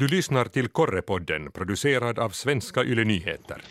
Du lyssnar till Korrepodden, producerad av Svenska Yle Nyheter.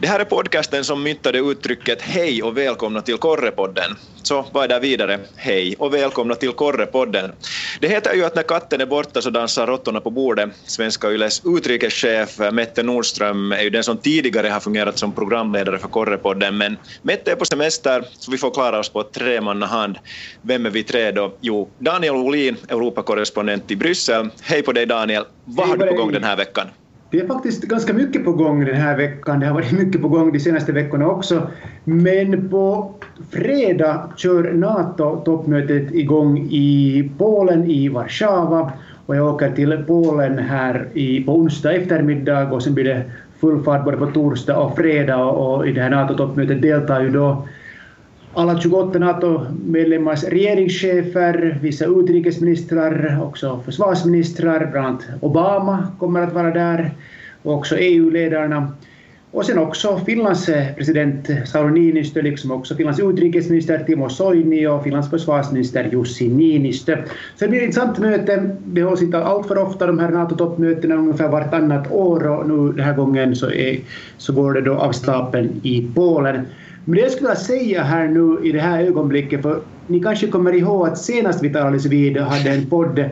Det här är podcasten som myntade uttrycket Hej och välkomna till Korrepodden. Så vad är där vidare? Hej och välkomna till Korrepodden. Det heter ju att när katten är borta så dansar råttorna på bordet. Svenska Yles utrikeschef Mette Nordström är ju den som tidigare har fungerat som programledare för Korrepodden, men Mette är på semester så vi får klara oss på tre manna hand. Vem är vi tre då? Jo, Daniel Olin, Europakorrespondent i Bryssel. Hej på dig Daniel. Vad har du på gång den här veckan? Det är faktiskt ganska mycket på gång den här veckan. Det har varit mycket på gång de senaste veckorna också. Men på fredag kör NATO-toppmötet igång i Polen, i Warszawa. Och jag åker till Polen här i, på onsdag eftermiddag och sen blir det full fart både på torsdag och fredag. Och i det här NATO-toppmötet deltar ju då alla 28 NATO-medlemmars regeringschefer, vissa utrikesministrar, också försvarsministrar, bland annat Obama kommer att vara där, och också EU-ledarna. Och sen också Finlands eh, president Sauli Niinistö, liksom också Finlands utrikesminister Timo Soini och Finlands försvarsminister Jussi Niinistö. Så det blir ett intressant möte. Det hålls inte alltför ofta de här NATO-toppmötena, ungefär vartannat år och nu den här gången så, är, så går det då av stapeln i Polen. Men det jag skulle vilja säga här nu i det här ögonblicket, för ni kanske kommer ihåg att senast vi talades vid hade en podd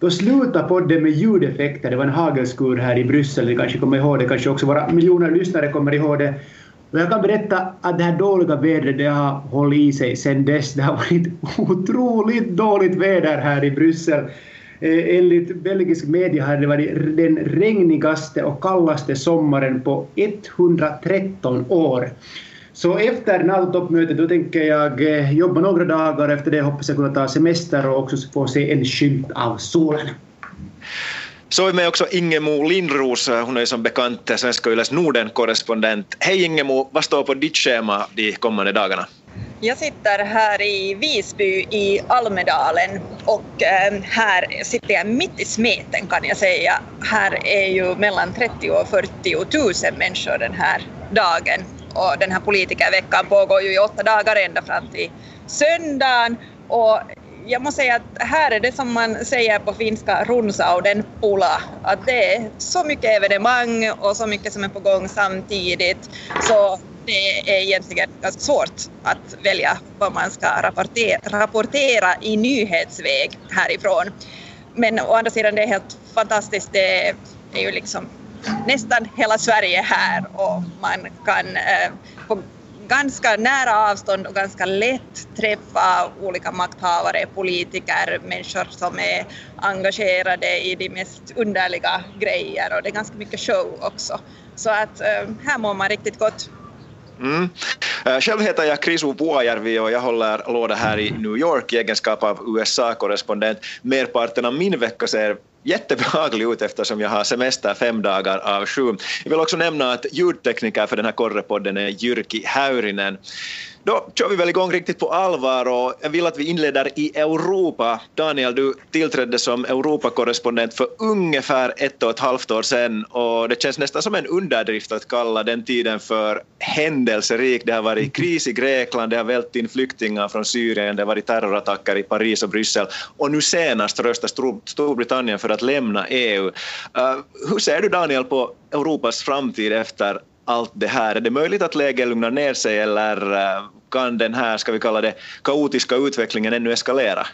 då slutade podden med ljudeffekter. Det var en hagelskur här i Bryssel. Ni kanske kommer ihåg det, kanske också våra miljoner lyssnare kommer ihåg det. Och jag kan berätta att det här dåliga vädret det har hållit i sig sedan dess. Det har varit otroligt dåligt väder här i Bryssel. Eh, enligt belgisk media har det varit den regnigaste och kallaste sommaren på 113 år. Så efter NATO-toppmötet då tänker jag eh, jobba några dagar, efter det hoppas jag kunna ta semester och också få se en skymt av solen. Så är med också Ingemo Lindros, hon är som bekant Svenska Yles Norden-korrespondent. Hej Ingemo, vad står på ditt schema de kommande dagarna? Jag sitter här i Visby i Almedalen och eh, här sitter jag mitt i smeten kan jag säga. Här är ju mellan 30 och 40 000 människor den här dagen och den här politikerveckan pågår ju i åtta dagar ända fram till söndagen. Och jag måste säga att här är det som man säger på finska runsauden pula, att det är så mycket evenemang och så mycket som är på gång samtidigt. Så det är egentligen ganska svårt att välja vad man ska rapportera, rapportera i nyhetsväg härifrån. Men å andra sidan det är helt fantastiskt, det är ju liksom nästan hela Sverige här och man kan eh, på ganska nära avstånd och ganska lätt träffa olika makthavare, politiker, människor som är engagerade i de mest underliga grejer och det är ganska mycket show också. Så att eh, här mår man riktigt gott. Mm. Eh, själv heter jag Krisu Puajärvi och jag håller låda här i New York i egenskap av USA-korrespondent. Merparten av min vecka ser jättebehaglig ut eftersom jag har semester fem dagar av sju. Jag vill också nämna att ljudtekniker för den här korrepodden är Jyrki Häyrinen. Då kör vi väl igång riktigt på allvar och jag vill att vi inleder i Europa. Daniel, du tillträdde som Europakorrespondent för ungefär ett och ett halvt år sedan och det känns nästan som en underdrift att kalla den tiden för händelserik. Det har varit kris i Grekland, det har vält in flyktingar från Syrien, det har varit terrorattacker i Paris och Bryssel och nu senast röstar Storbritannien för att lämna EU. Uh, hur ser du Daniel på Europas framtid efter allt det här? Är det möjligt att läget lugnar ner sig eller eh, kan den här, ska vi kalla det, kaotiska utvecklingen ännu eskalera?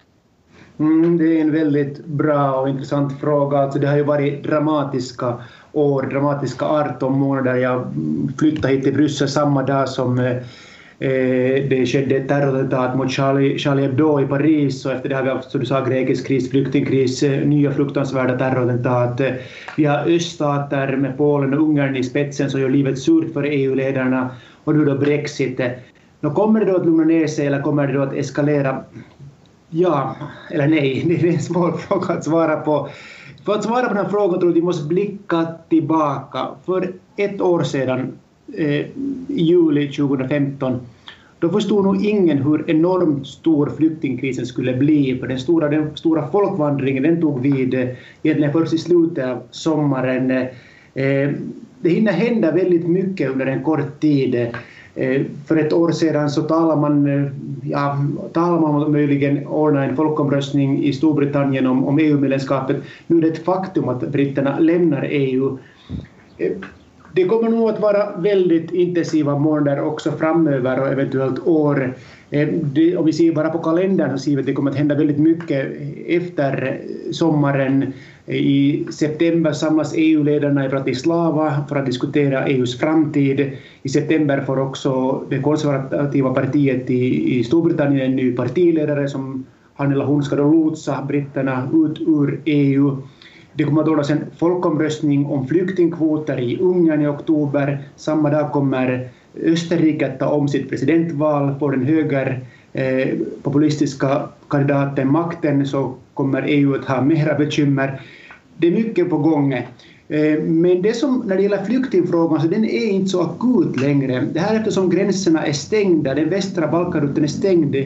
Mm, det är en väldigt bra och intressant fråga. Alltså det har ju varit dramatiska år, dramatiska 18 månader. Jag flyttade hit till Bryssel samma dag som eh, eh, det skedde ett terrorattentat mot Charlie, Charlie Hebdo i Paris och efter det har vi haft, som du sa, grekisk kris, flyktingkris, eh, nya fruktansvärda terrorattentat. Vi har öststater med Polen och Ungern i spetsen som gör livet surt för EU-ledarna och nu då Brexit. Nå kommer det då att lugna ner sig eller kommer det då att eskalera? Ja, eller nej, det är en svår fråga att svara på. För att svara på den här frågan tror jag att vi måste blicka tillbaka. För ett år sedan eh, juli 2015 då förstod nog ingen hur enormt stor flyktingkrisen skulle bli. För den stora, den stora folkvandringen den tog vid eh, egentligen först i slutet av sommaren. Eh, det hinner hända väldigt mycket under en kort tid. Eh, för ett år sedan så talade man, eh, ja, talade man om möjligen ordna en folkomröstning i Storbritannien om, om EU-medlemskapet. Nu är det ett faktum att britterna lämnar EU. Det kommer nog att vara väldigt intensiva månader också framöver och eventuellt år. Eh, det, om vi ser bara på kalendern så ser vi att det kommer att hända väldigt mycket efter sommaren. Eh, I september samlas EU-ledarna i Bratislava för att diskutera EUs framtid. I september får också det konservativa partiet i, i Storbritannien en ny partiledare som han eller hon ska då lotsa britterna ut ur EU. Det kommer att ordnas en folkomröstning om flyktingkvoter i Ungern i oktober. Samma dag kommer Österrike att ta om sitt presidentval. Får den höger eh, populistiska kandidaten makten så kommer EU att ha mera bekymmer. Det är mycket på gång. Eh, men det som, när det gäller flyktingfrågan, så den är inte så akut längre. Det här eftersom gränserna är stängda, den västra Balkanrutten är stängd.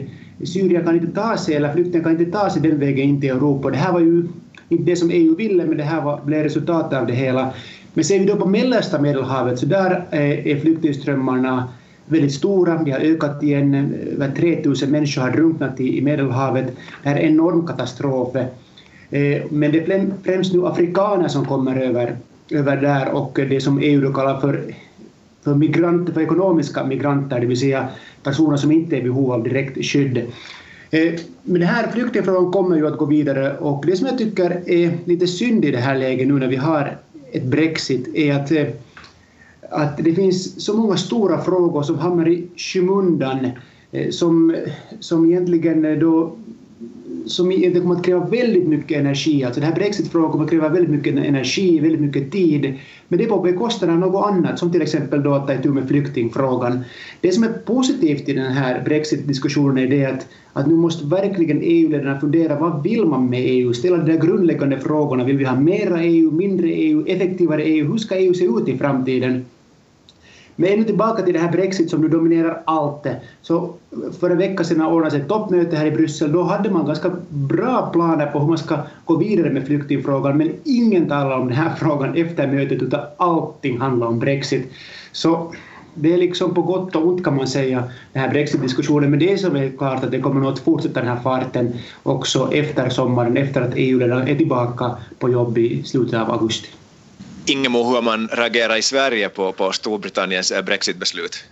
Syrien kan inte ta sig, eller flyktingar kan inte ta sig den vägen in till Europa. Det här var ju inte det som EU ville, men det här var, blev resultatet av det hela. Men ser vi då på mellersta Medelhavet, så där eh, är flyktingströmmarna väldigt stora. De har ökat igen. Eh, över 3000 människor har drunknat i Medelhavet. Det här är en enorm katastrof. Eh, men det är främst nu afrikaner som kommer över, över där och det som EU då kallar för, för, migranter, för ekonomiska migranter, det vill säga personer som inte är i behov av direkt skydd. Eh, men den här flyktingfrågan kommer ju att gå vidare och det som jag tycker är lite synd i det här läget nu när vi har ett Brexit är att, eh, att det finns så många stora frågor som hamnar i skymundan eh, som, som egentligen då som det kommer att kräva väldigt mycket energi. Alltså den här brexitfrågan kommer att kräva väldigt mycket energi, väldigt mycket tid. Men det är på bekostnad av något annat, som till exempel då att ta itu med flyktingfrågan. Det som är positivt i den här brexit-diskussionen är det att, att nu måste verkligen EU-ledarna fundera vad vill man med EU? Ställa de där grundläggande frågorna. Vill vi ha mera EU, mindre EU, effektivare EU? Hur ska EU se ut i framtiden? Men ännu tillbaka till det här Brexit som nu dominerar allt. Så för en vecka sedan ordnades ett toppmöte här i Bryssel. Då hade man ganska bra planer på hur man ska gå vidare med flyktingfrågan, men ingen talar om den här frågan efter mötet, utan allting handlar om Brexit. Så det är liksom på gott och ont kan man säga, den här Brexit-diskussionen, men det är som är klart att det kommer nog att fortsätta den här farten också efter sommaren, efter att EU-ledarna är tillbaka på jobb i slutet av augusti. Ingemo, hur man reagerar i Sverige på, på Storbritanniens eh, brexitbeslut?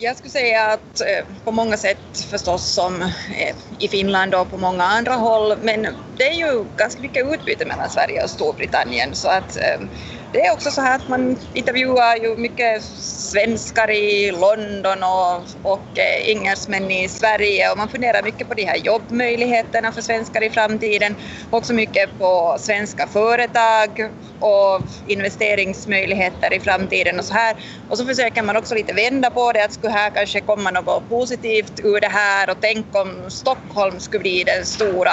Jag skulle säga att eh, på många sätt förstås som eh, i Finland och på många andra håll, men det är ju ganska mycket utbyte mellan Sverige och Storbritannien så att det är också så här att man intervjuar ju mycket svenskar i London och, och eh, engelsmän i Sverige och man funderar mycket på de här jobbmöjligheterna för svenskar i framtiden. Också mycket på svenska företag och investeringsmöjligheter i framtiden och så här. Och så försöker man också lite vända på det, att skulle här kanske komma något positivt ur det här och tänk om Stockholm skulle bli den stora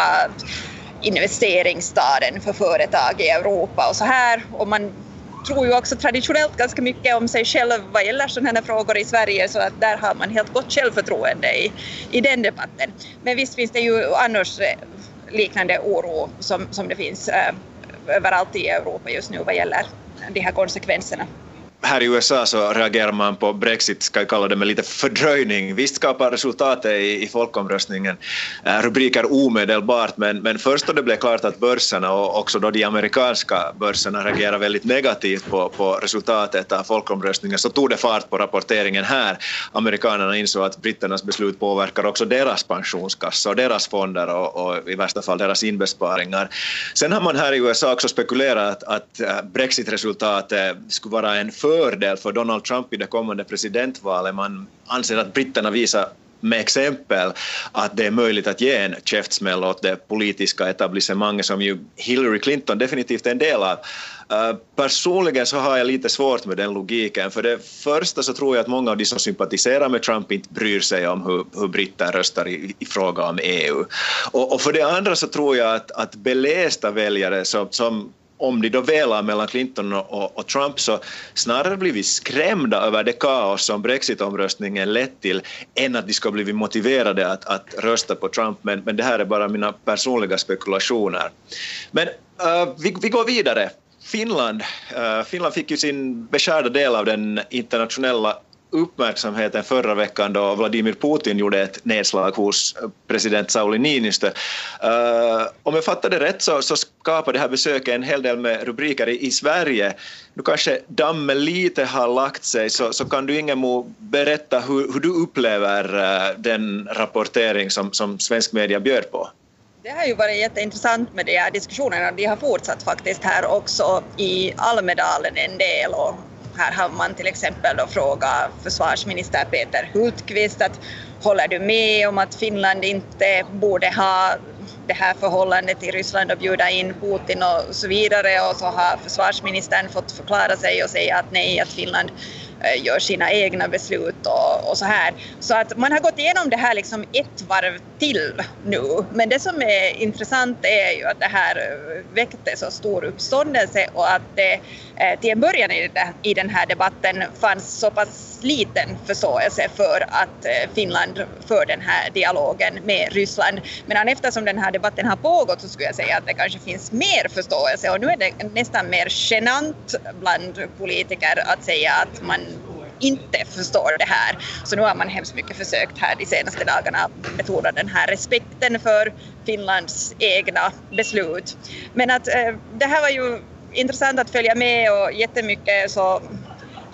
investeringsstaden för företag i Europa och så här. Och man tror ju också traditionellt ganska mycket om sig själv vad gäller sådana här frågor i Sverige så att där har man helt gott självförtroende i, i den debatten. Men visst finns det ju annars eh, liknande oro som, som det finns eh, överallt i Europa just nu vad gäller de här konsekvenserna här i USA så reagerar man på Brexit, ska jag kalla det med lite fördröjning. Visst skapar resultatet i, i folkomröstningen eh, rubriker omedelbart, men, men först då det blev klart att börserna och också då de amerikanska börserna reagerar väldigt negativt på, på resultatet av folkomröstningen så tog det fart på rapporteringen här. Amerikanerna insåg att britternas beslut påverkar också deras pensionskassa och deras fonder och, och, i värsta fall deras inbesparingar. Sen har man här i USA också spekulerat att, att eh, Brexit-resultatet skulle vara en för fördel för Donald Trump i det kommande presidentvalet. Man anser att britterna visar med exempel att det är möjligt att ge en käftsmäll åt det politiska etablissemanget som ju Hillary Clinton definitivt är en del av. Uh, personligen så har jag lite svårt med den logiken. För det första så tror jag att många av de som sympatiserar med Trump inte bryr sig om hur, hur britter röstar i, i fråga om EU. Och, och, för det andra så tror jag att, att belästa väljare som, som om de då velar mellan Clinton och, och, Trump så snarare blir vi skrämda över det kaos som brexitomröstningen lett till än att de ska bli motiverade att, att rösta på Trump. Men, men det här är bara mina personliga spekulationer. Men uh, vi, vi går vidare. Finland, uh, Finland fick ju sin beskärda del av den internationella uppmärksamheten förra veckan då Vladimir Putin gjorde ett nedslag hos eh, president Sauli Niinistö. Uh, om jag fattade rätt så, så skapade det här besöket en hel del med rubriker i, i Sverige. Nu kanske dammen lite har lagt sig, så, så kan du Ingemo berätta hur, hur du upplever uh, den rapportering som, som svensk media bjöd på? Det har ju varit jätteintressant med de här diskussionerna. De har fortsatt faktiskt här också i Almedalen en del och här har man till exempel då frågat försvarsminister Peter Hultqvist att håller du med om att Finland inte borde ha det här förhållandet till Ryssland och bjuda in Putin och så vidare? Och så har försvarsministern fått förklara sig och säga att nej, att Finland Eh, gör sina egna beslut och, och, så här. Så att man har gått igenom det här liksom ett varv till nu. Men det som är intressant är ju att det här eh, väckte så stor uppståndelse och att det eh, till en början i den här debatten fanns så pass liten förståelse för att eh, Finland för den här dialogen med Ryssland. Men eftersom den här debatten har pågått så skulle jag säga att det kanske finns mer förståelse och nu är det nästan mer genant bland politiker att säga att man inte förstår det här. Så nu har man hemskt mycket försökt här de senaste dagarna betona den här respekten för Finlands egna beslut. Men att eh, det här var ju intressant att följa med och jättemycket så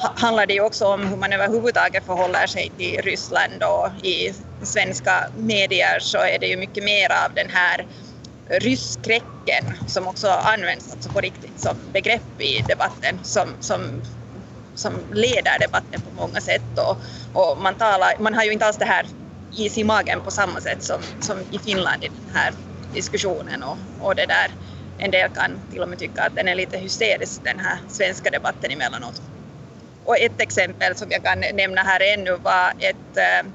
handlar det ju också om hur man överhuvudtaget förhåller sig till Ryssland och i svenska medier så är det ju mycket mer av den här rysskräcken som också används alltså på riktigt som begrepp i debatten som, som som leder debatten på många sätt och, och man, talar, man har ju inte alls det här is i magen på samma sätt som, som i Finland i den här diskussionen och, och det där. En del kan till och med tycka att den är lite hysterisk den här svenska debatten emellanåt. Och ett exempel som jag kan nämna här ännu var ett eh,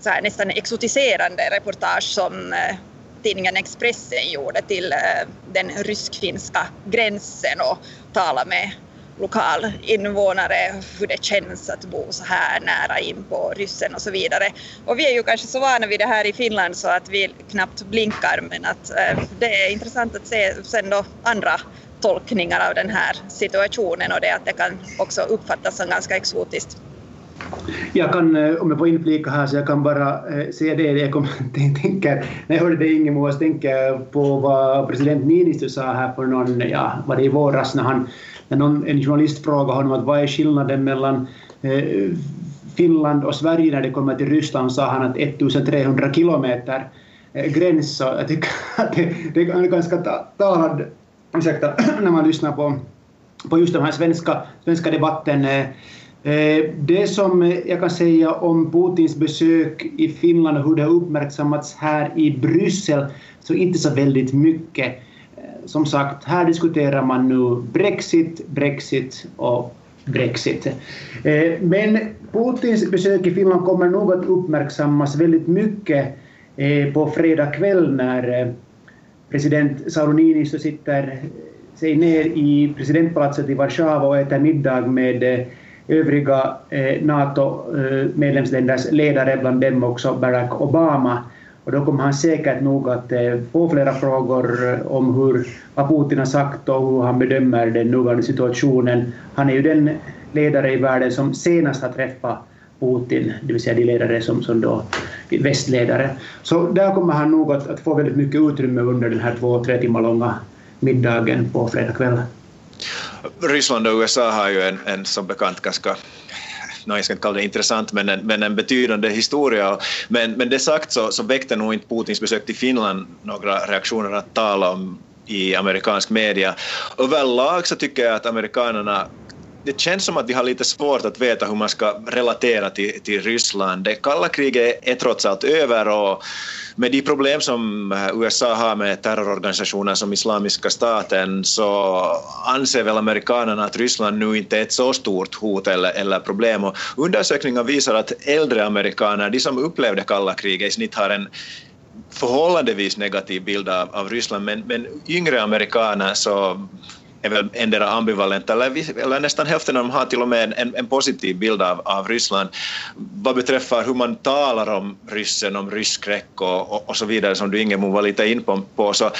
så här, nästan exotiserande reportage som eh, tidningen Expressen gjorde till eh, den rysk-finska gränsen och talade med lokalinvånare hur det känns att bo så här nära in på ryssen och så vidare. Och vi är ju kanske så vana vid det här i Finland så att vi knappt blinkar men att eh, det är intressant att se sen då andra tolkningar av den här situationen och det att det kan också uppfattas som ganska exotiskt. Jag kan, eh, om jag får inflika här, så jag kan bara eh, säga det jag kom, tänker, när jag hörde det Ingemo, så tänker på vad president Niinistö sa här för någon, ja, var det i våras när han när någon, en journalist frågade honom att vad är skillnaden mellan eh, Finland och Sverige när det kommer till Ryssland sa han att 1300 kilometer eh, gräns. Så jag tycker att det, det är ganska talande, ursäkta, när man lyssnar på, på just den här svenska, svenska debatten. Eh, eh, det som jag kan säga om Putins besök i Finland och hur det har uppmärksammats här i Bryssel, så inte så väldigt mycket eh, som sagt, här diskuterar man nu Brexit, Brexit och Brexit. Men Putins besök i Finland kommer nog att uppmärksammas väldigt mycket på fredag kväll när president Sauli Niinistö sitter sig ner i presidentpalatset i Warszawa och äter middag med eh, övriga eh, NATO-medlemsländers eh, ledare, bland dem också Barack Obama. Och då kommer han säkert nog att få flera frågor om hur, vad Putin har sagt och hur han bedömer den nuvarande situationen. Han är ju den ledare i världen som senast har träffat Putin, det vill säga de ledare som, som då västledare. Så där kommer han nog att, att få väldigt mycket utrymme under den här två, tre timmar långa middagen på fredag kväll. Ryssland och USA har ju en, en som bekant ganska no, jag ska inte kalla det intressant, men en, men en betydande historia. Men, men det sagt så, så väckte nog inte Putins besök till Finland några reaktioner att tala om i amerikansk media. Överlag så tycker jag att amerikanerna det känns som att vi har lite svårt att veta hur man ska relatera till, till Ryssland. Det kalla kriget är trots allt över och med de problem som USA har med terrororganisationer som Islamiska staten så anser väl amerikanerna att Ryssland nu inte är ett så stort hot eller, eller problem. Och undersökningar visar att äldre amerikaner, de som upplevde kalla kriget, i snitt har en förhållandevis negativ bild av, av Ryssland, men, men yngre amerikaner så är väl endera ambivalenta eller, eller nästan hälften av dem har till och med en, en positiv bild av, av Ryssland. Vad beträffar hur man talar om ryssen, om rysskräck och, och, och, så vidare som du Ingemo var lite in på, på så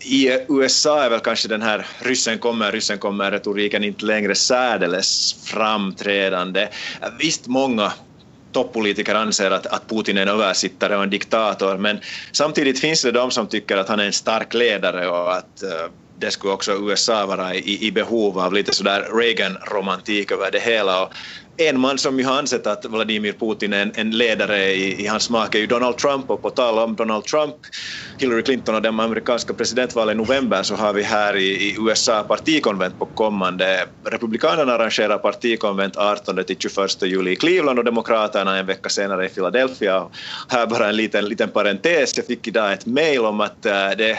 i USA är väl kanske den här ryssen kommer, ryssen kommer retoriken inte längre särdeles framträdande. Visst, många toppolitiker anser att, att Putin är en översittare och en diktator men samtidigt finns det de som tycker att han är en stark ledare och att uh, det skulle också USA vara i, i behov av lite sådär Reagan-romantik över det hela. Och en man som ju har ansett att Vladimir Putin är en, en ledare i, i, hans smak är ju Donald Trump och på tal om Donald Trump, Hillary Clinton och de amerikanska presidentvalet i november så har vi här i, i USA partikonvent på kommande. Republikanerna arrangerar partikonvent 18 till 21 juli i Cleveland och Demokraterna en vecka senare i Philadelphia. Här bara en liten, liten parentes, jag fick idag ett mejl om att äh, det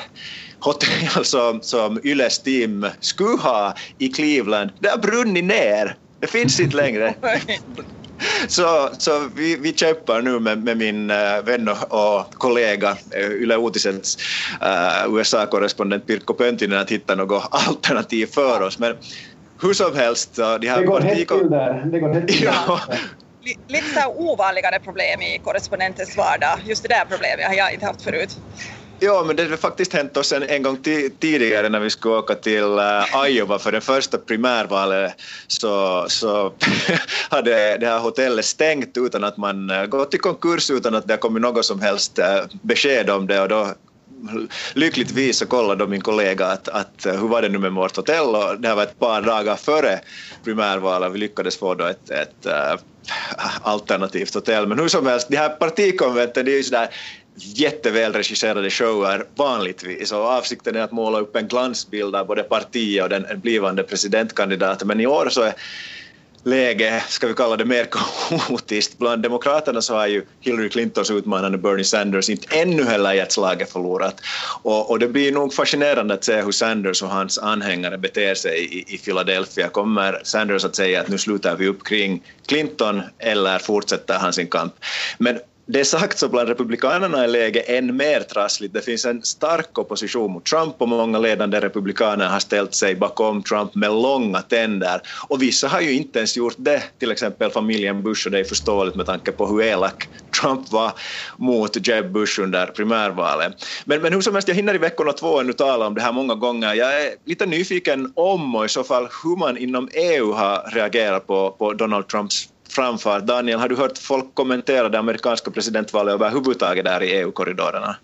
hotell som, som Yles team skulle ha i Cleveland, det har brunnit ner. Det finns inte längre. Så, så vi, vi kämpar nu med, med min uh, vän och kollega uh, Yle Uutisens uh, USA-korrespondent Pirkko Pöntinen att hitta något alternativ för oss. Men hur som helst... De här det går hett till där. Det går hett till ja. Lite så ovanligare problem i korrespondentens vardag. Just det där problemet har jag inte haft förut. Ja, men det har faktiskt hänt oss en, en gång tidigare när vi skulle åka till uh, Iowa för det första primärvalet. Så, så hade det här hotellet stängt utan att man uh, gått i konkurs utan att det har kommit något som helst uh, besked om det. Och då lyckligtvis så kollade min kollega att, att hur var det nu med vårt hotell? Och det här var ett par dagar före primärvalet. Vi lyckades få då ett, ett alternativt hotell. Men hur som helst, de här partikonventen det är ju sådär jättevälregisserade shower vanligtvis och avsikten är att måla upp en glansbild av både partiet och den blivande presidentkandidaten men i år så är läge, ska vi kalla det mer kaotiskt. Bland demokraterna så har ju Hillary Clintons utmanande Bernie Sanders inte ännu heller gett slaget förlorat. Och, och, det blir nog fascinerande att se hur Sanders och hans anhängare beter sig i, i Philadelphia. Kommer Sanders att säga att nu slutar vi upp kring Clinton eller fortsätter han sin kamp? Men det sagt så bland republikanerna är läget än mer trassligt. Det finns en stark opposition mot Trump och många ledande republikaner har ställt sig bakom Trump med långa tänder. Och vissa har ju inte ens gjort det, till exempel familjen Bush och det är förståeligt med tanke på hur elak Trump var mot Jeb Bush under primärvalet. Men, men hur som helst, jag hinner i veckorna två ännu tala om det här många gånger. Jag är lite nyfiken om och i så fall hur man inom EU har reagerat på, på Donald Trumps framfart. Daniel, har du hört folk kommentera det amerikanska presidentvalet överhuvudtaget där i EU-korridorerna?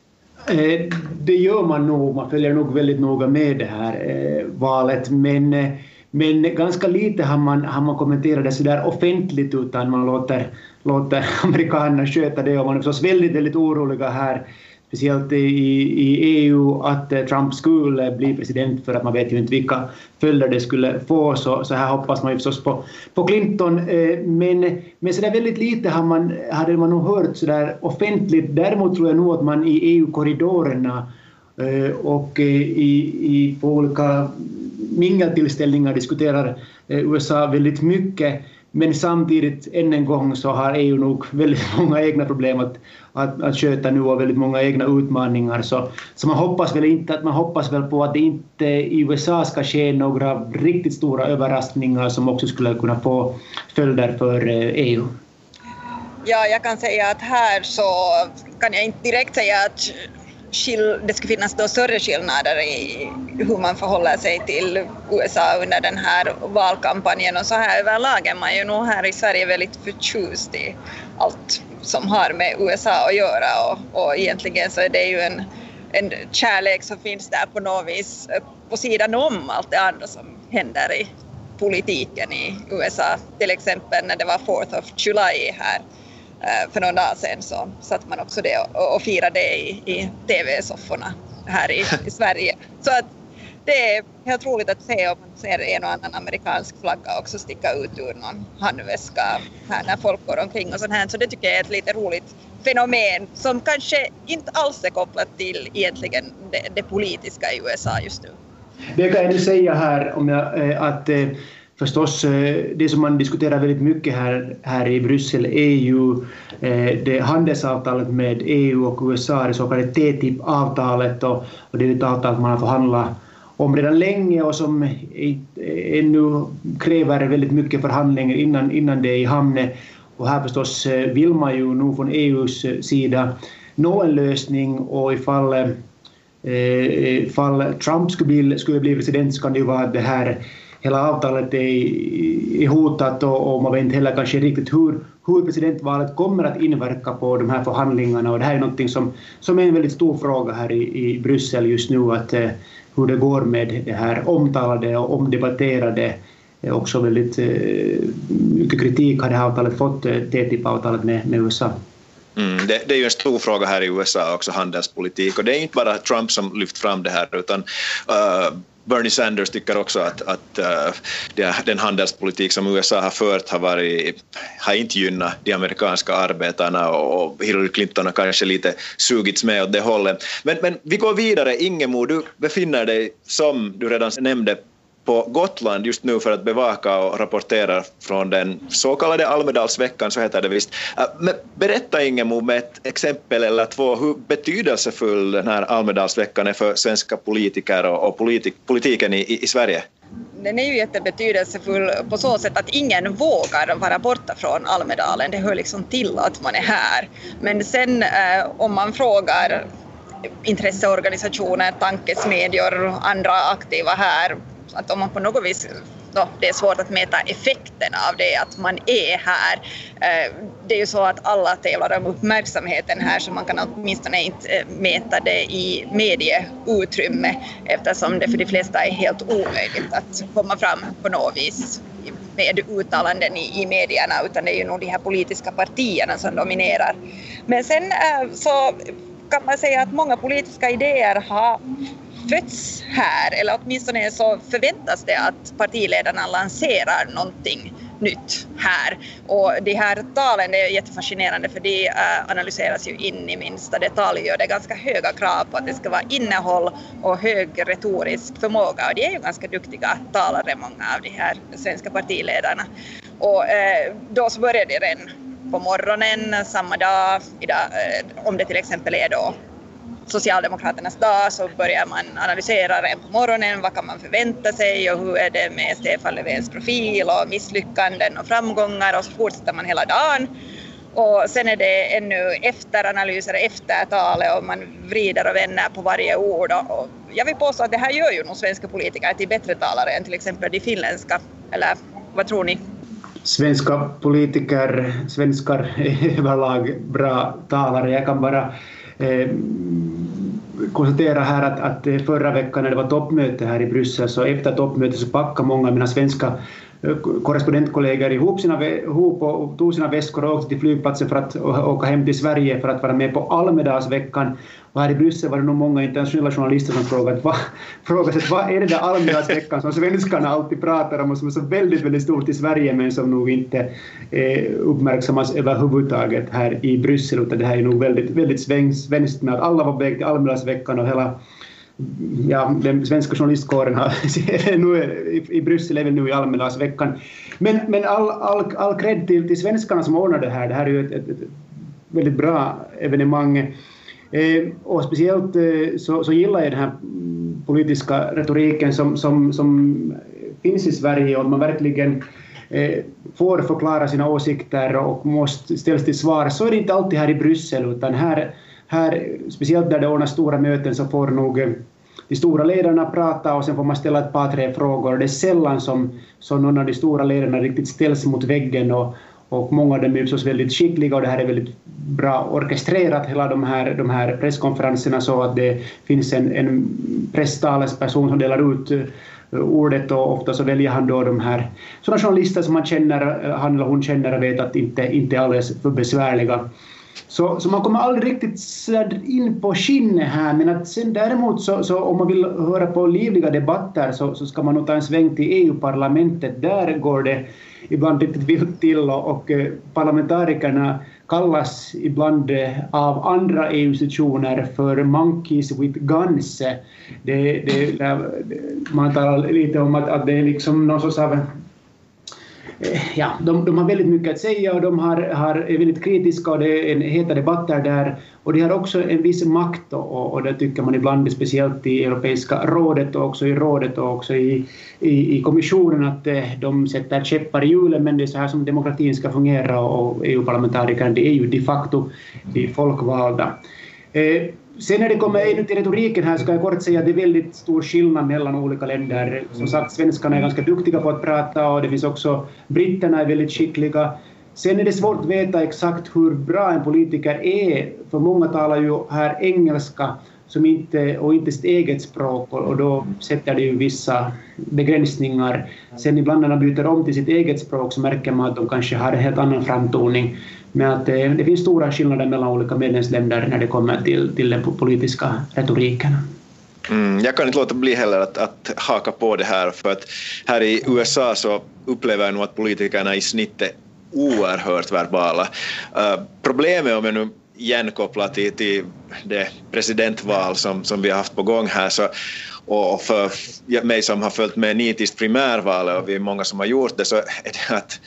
Eh, det gör man nog, man följer nog väldigt noga med det här eh, valet, men, eh, men ganska lite har man, har man kommenterat det sådär offentligt utan man låter, låter amerikanerna sköta det och man är förstås väldigt, väldigt oroliga här speciellt i, i EU, att eh, Trump skulle bli president för att man vet ju inte vilka följder det skulle få, så, så här hoppas man ju förstås på, på Clinton. Eh, men, men så där väldigt lite har man, hade man nog hört så där offentligt. Däremot tror jag nog att man i EU-korridorerna eh, och i, i, på olika mingeltillställningar diskuterar USA väldigt mycket. Men samtidigt, än en gång, så har EU nog väldigt många egna problem att, att, att sköta nu och väldigt många egna utmaningar. Så, så man hoppas väl inte att man hoppas väl på att det inte i USA ska ske några riktigt stora överraskningar som också skulle kunna få följder för eh, EU. Ja, jag kan säga att här så kan jag inte direkt säga att det ska finnas då större skillnader i hur man förhåller sig till USA under den här valkampanjen och så här överlag är man ju nog här i Sverige väldigt förtjust i allt som har med USA att göra och, och egentligen så är det ju en, en kärlek som finns där på något vis på sidan om allt det andra som händer i politiken i USA. Till exempel när det var 4th of July här Eh, för någon dag sedan så satt man också det och, och firade det i, i TV-sofforna här i, i Sverige. Så att det är helt roligt att se om man ser en och annan amerikansk flagga också sticka ut ur någon handväska här när folk går omkring och sånt här. Så det tycker jag är ett lite roligt fenomen som kanske inte alls är kopplat till egentligen det, det politiska i USA just nu. Det kan jag nu säga här om jag, eh, att eh, förstås, eh, det som man diskuterar väldigt mycket här, här i Bryssel är ju eh, det handelsavtalet med EU och USA, det så kallade TTIP-avtalet och, och det är ett avtal man har förhandlat om redan länge och som eh, ännu kräver väldigt mycket förhandlingar innan, innan det är i hamn. Och här förstås vill man ju nu från EUs sida nå en lösning och ifall, ifall Trump skulle bli, skulle bli president så kan det ju vara det här hela avtalet är, är hotat och, och man vet inte heller kanske riktigt hur, hur presidentvalet kommer att inverka på de här förhandlingarna och det här är något som, som är en väldigt stor fråga här i, i Bryssel just nu att eh, hur det går med det här omtalade och omdebatterade eh, också väldigt eh, mycket kritik har det här avtalet fått, eh, TTIP-avtalet med, med USA. Mm, det, det, är ju en stor fråga här i USA också, handelspolitik, och det är inte bara Trump som lyft fram det här, utan uh, Bernie Sanders tycker också att, att uh, den handelspolitik som USA har fört har, varit, har inte gynnat de amerikanska arbetarna och Hillary Clinton har kanske lite sugits med åt det hållet. Men, men vi går vidare. Ingemo, du befinner dig som du redan nämnde på Gotland just nu för att bevaka och rapportera från den så kallade Almedalsveckan, så heter det visst. Äh, men berätta Ingemo med ett exempel eller två hur betydelsefull den här Almedalsveckan är för svenska politiker och, och politik, politiken i, i, Sverige den är ju jättebetydelsefull på så sätt att ingen vågar vara borta från Almedalen. Det hör liksom till att man är här. Men sen eh, om man frågar intresseorganisationer, tankesmedjor och andra aktiva här att om man på något vis då, det är svårt att mäta effekten av det att man är här. Eh, det är ju så att alla tävlar om uppmärksamheten här så man kan åtminstone inte eh, mäta det i medieutrymme eftersom det för de flesta är helt omöjligt att komma fram på något vis med uttalanden i, i medierna utan det är ju nog de här politiska partierna som dominerar. Men sen eh, så kan man säga att många politiska idéer har fötts här, eller åtminstone så förväntas det att partiledarna lanserar någonting nytt här. Och de här talen är jättefascinerande för de eh, analyseras ju in i minsta detalj och det är ganska höga krav på att det ska vara innehåll och hög retorisk förmåga och de är ju ganska duktiga talare många av de här svenska partiledarna. Och eh, då så börjar det redan på morgonen samma dag, idag, eh, om det till exempel är då Socialdemokraternas dag så börjar man analysera redan på morgonen vad kan man förvänta sig och hur är det med Stefan Löfvens profil och misslyckanden och framgångar och så fortsätter man hela dagen. Och sen är det ännu efteranalyser efter talet och man vrider och vänder på varje ord. Och jag vill påstå att det här gör ju nog svenska politiker till bättre talare än till exempel de finländska. Eller vad tror ni? Svenska politiker, svenskar är överlag bra talare. Jag kan bara eh, konstatera här att, att förra veckan när det var toppmöte här i Bryssel så efter toppmötet så packade många av mina svenska korrespondentkollegor ihop, sina, ihop och tog sina väskor och åkte till flygplatsen för att åka hem till Sverige för att vara med på Almedalsveckan. Och här i Bryssel var det nog många internationella journalister som frågade, vad, frågade sig, vad är det där Almedalsveckan som svenskarna alltid pratar om och som är så väldigt, väldigt stort i Sverige men som nog inte eh, uppmärksammas överhuvudtaget här i Bryssel? Utan det här är nog väldigt, väldigt svenskt med att alla var på väg till Almedalsveckan och hela ja, den svenska journalistkåren har, nu i, i Bryssel är väl nu i Almedalsveckan. Men, men all, all, all cred till, till svenskarna som ordnar det här. Det här är ju ett, ett, ett väldigt bra evenemang. Eh, och speciellt eh, så, så gillar jag den här politiska retoriken som, som, som finns i Sverige och man verkligen eh, får förklara sina åsikter och måste ställas till svar. Så är det inte alltid här i Bryssel utan här, här speciellt där det ordnas stora möten så får nog eh, de stora ledarna prata och sen får man ställa ett par tre frågor. Det är sällan som, som någon av de stora ledarna riktigt ställs mot väggen och, och många av dem är förstås väldigt skickliga och det här är väldigt bra orkestrerat, hela de här, de här presskonferenserna så att det finns en, en presstalesperson som delar ut eh, ordet och ofta så väljer han då de här sådana journalister som man känner, eh, han eller hon känner och vet att inte, inte är alldeles för besvärliga. Så, så man kommer aldrig riktigt in på skinnet här, men att sen däremot så, så om man vill höra på livliga debatter så, så ska man nog ta en sväng till EU-parlamentet. Där går det ibland riktigt vilt till och, och eh, parlamentarikerna kallas ibland eh, av andra EU-institutioner för monkeys with guns. Det, det, man talar lite om att, att det är liksom någon sorts av Eh, ja, de, de, har väldigt mycket att säga och de har, har, är väldigt kritiska och det är en heta debatter där. Och de har också en viss makt och, och det tycker man ibland, speciellt i Europeiska rådet och också i rådet och också i, i, i kommissionen, att eh, de sätter käppar i hjulen men det är så här som demokratin ska fungera och EU-parlamentarikerna det är ju de facto de folkvalda. Eh, Sen när det kommer in till retoriken här ska jag kort säga att det är väldigt stor skillnad mellan olika länder. Som sagt, svenskarna är ganska duktiga på att prata och det finns också britterna är väldigt skickliga. Sen är det svårt att veta exakt hur bra en politiker är, för många talar ju här engelska som inte, och inte sitt eget språk och, då sätter det ju vissa begränsningar. Sen ibland när de byter om till sitt eget språk så märker man att de kanske har en helt annan framtoning. Men att det, det finns stora skillnader mellan olika medlemsländer när det kommer till, till den politiska retoriken. Mm, jag kan inte låta bli heller att, att haka på det här, för att här i USA så upplever jag nog att politikerna i snitt är oerhört verbala. Uh, problemet om jag nu igen kopplar till, till det presidentval som, som vi har haft på gång här så och för mig som har följt med nitiskt primärvalet och vi är många som har gjort det så är det att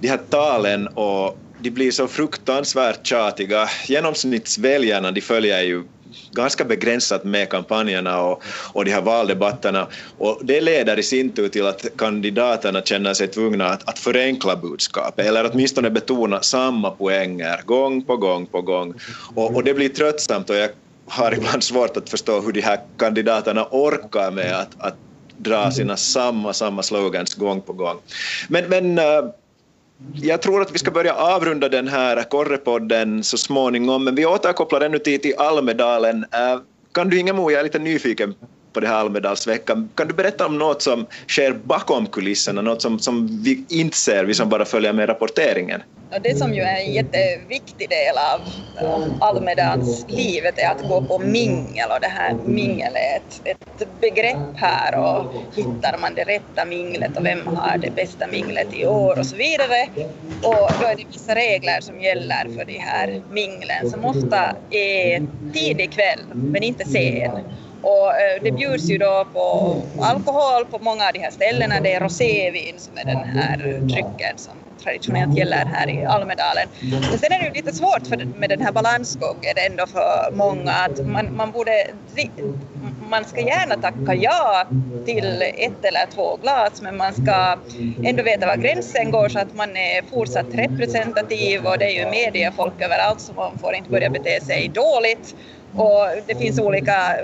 de här talen och de blir så fruktansvärt tjatiga. Genomsnittsväljarna de följer ju ganska begränsat med kampanjerna och, och de här valdebatterna och det leder i sin tur till att kandidaterna känner sig tvungna att, att förenkla budskapet eller åtminstone betona samma poänger gång på gång på gång och, och det blir tröttsamt och jag har ibland svårt att förstå hur de här kandidaterna orkar med att, att dra sina samma, samma slogans gång på gång. Men, men uh, jag tror att vi ska börja avrunda den här korrepodden så småningom, men vi återkopplar ännu till, till Almedalen. Uh, kan du Ingemo, jag är lite nyfiken på det här Almedalsveckan. Kan du berätta om något som sker bakom kulisserna, något som, som vi inte ser, vi som bara följer med rapporteringen? Det som ju är en jätteviktig del av Almedalslivet är att gå på mingel och det här mingel är ett, ett begrepp här och hittar man det rätta minglet och vem har det bästa minglet i år och så vidare. Och då är det vissa regler som gäller för de här minglen som ofta är tidig kväll men inte sen. Och eh, det bjuds ju då på alkohol på många av de här ställena. Det är rosévin som är den här drycken som traditionellt gäller här i Almedalen. Men sen är det ju lite svårt för, med den här balansgången ändå för många att man, man borde man ska gärna tacka ja till ett eller två glas men man ska ändå veta var gränsen går så att man är fortsatt representativ och det är ju mediefolk överallt så man får inte börja bete sig dåligt och det finns olika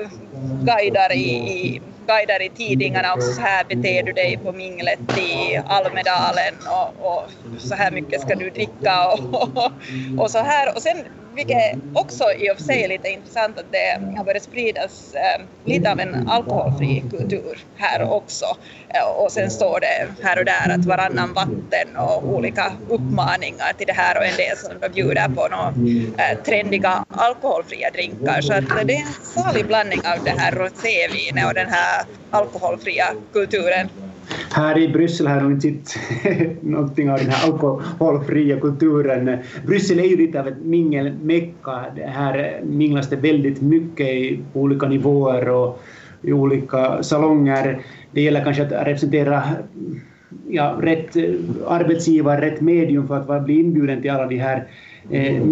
guider i, i guider i tidningarna också, så här beter du dig på minglet i Almedalen och, och så här mycket ska du dricka och, och, och så här. Och sen vilket också i och för sig är lite intressant att det har börjat spridas eh, lite av en alkoholfri kultur här också. Eh, och sen står det här och där att varannan vatten och olika uppmaningar till det här och en del som de bjuder på några eh, trendiga alkoholfria drinkar. Så att det är en salig blandning av det här rosévinet och den här alkoholfria kulturen här i Bryssel har jag inte sett någonting av den här alkoholfria kulturen. Bryssel är ju lite av ett mingelmecka. Här minglas det väldigt mycket på olika nivåer och i olika salonger. Det gäller kanske att representera ja, rätt arbetsgivare, rätt medium för att bli inbjuden till alla de här eh,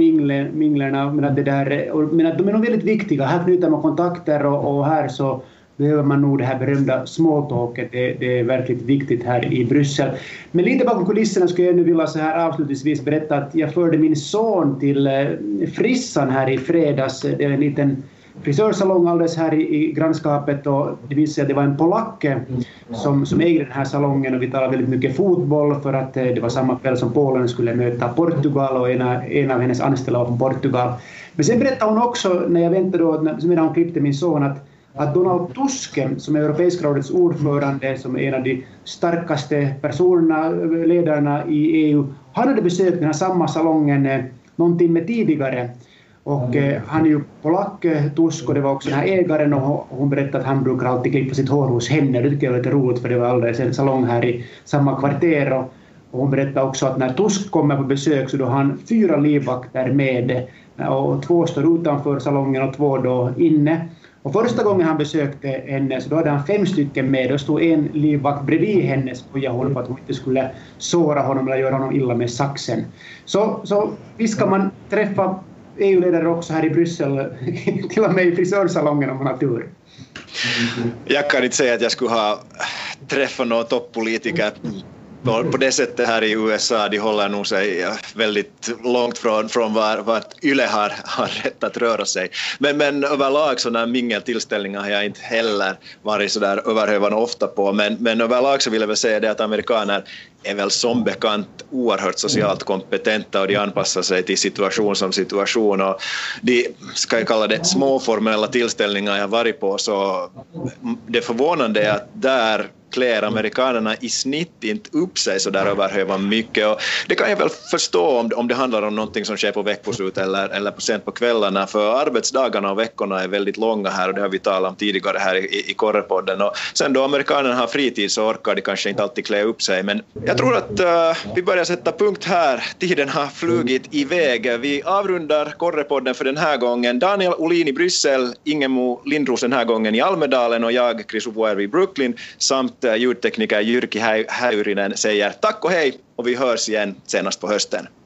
minglerna. Men att, det där, men att de är nog väldigt viktiga. Här knyter man kontakter och, och här så behöver man nog det här berömda smalltalket, det, det, är verkligt viktigt här i Bryssel. Men lite bakom kulisserna skulle jag nu vilja så här avslutningsvis berätta att jag förde min son till eh, Frissan här i fredags. Det är en liten frisörsalong alldeles här i, i grannskapet och det visade sig att det var en polack som, som ägde den här salongen och vi talade väldigt mycket fotboll för att eh, det var samma kväll som Polen skulle möta Portugal och ena, en av hennes anställda var från Portugal. Men sen berättade hon också när jag väntade då, medan hon klippte min son att att Donald Tusk, som är Europeiska rådets ordförande, som är en av de starkaste personerna, ledarna i EU, han hade besökt den här samma salongen eh, någon timme tidigare. Och eh, han är ju polack, eh, Tusk, och det var också den här ägaren och hon berättade att han brukar alltid klippa sitt hår hos henne. Det tycker jag är lite roligt för det var alldeles en salong här i samma kvarter. Och, och hon berättade också att när Tusk kommer på besök så då har han fyra livvakter med och två står utanför salongen och två då inne. Och första gången han besökte henne så då hade han fem stycken med. Då stod en livvakt bredvid henne och honom på att hon inte skulle såra honom eller göra honom illa med saxen. Så, så visst kan man träffa EU-ledare också här i Bryssel, till och med i frisörsalongen om man har tur. Jag kan inte säga att jag skulle ha träffat någon toppolitiker på det sättet här i USA, de håller nog sig väldigt långt från, från var, vart YLE har, har rätt att röra sig. Men, men överlag sådana mingeltillställningar har jag inte heller varit så där överhövande ofta på. Men, men överlag så vill jag väl säga det att amerikaner är väl som bekant oerhört socialt kompetenta och de anpassar sig till situation som situation. Och de, ska jag kalla det, småformella tillställningar jag varit på så det förvånande är att där klär amerikanerna i snitt inte upp sig så där överhövan mycket. Och det kan jag väl förstå om, om det handlar om någonting som sker på veckoslut eller, eller på sent på kvällarna, för arbetsdagarna och veckorna är väldigt långa här och det har vi talat om tidigare här i, i Korrepodden. Och sen då amerikanerna har fritid så orkar de kanske inte alltid klä upp sig, men jag tror att uh, vi börjar sätta punkt här. Tiden har flugit iväg. Vi avrundar Korrepodden för den här gången. Daniel Olin i Bryssel, Ingemo Lindros den här gången i Almedalen och jag, Chris Ovuervi i Brooklyn, samt Eh, ljudtekniker Jyrki Häyrinen säger tack och hej och vi hörs igen senast på hösten.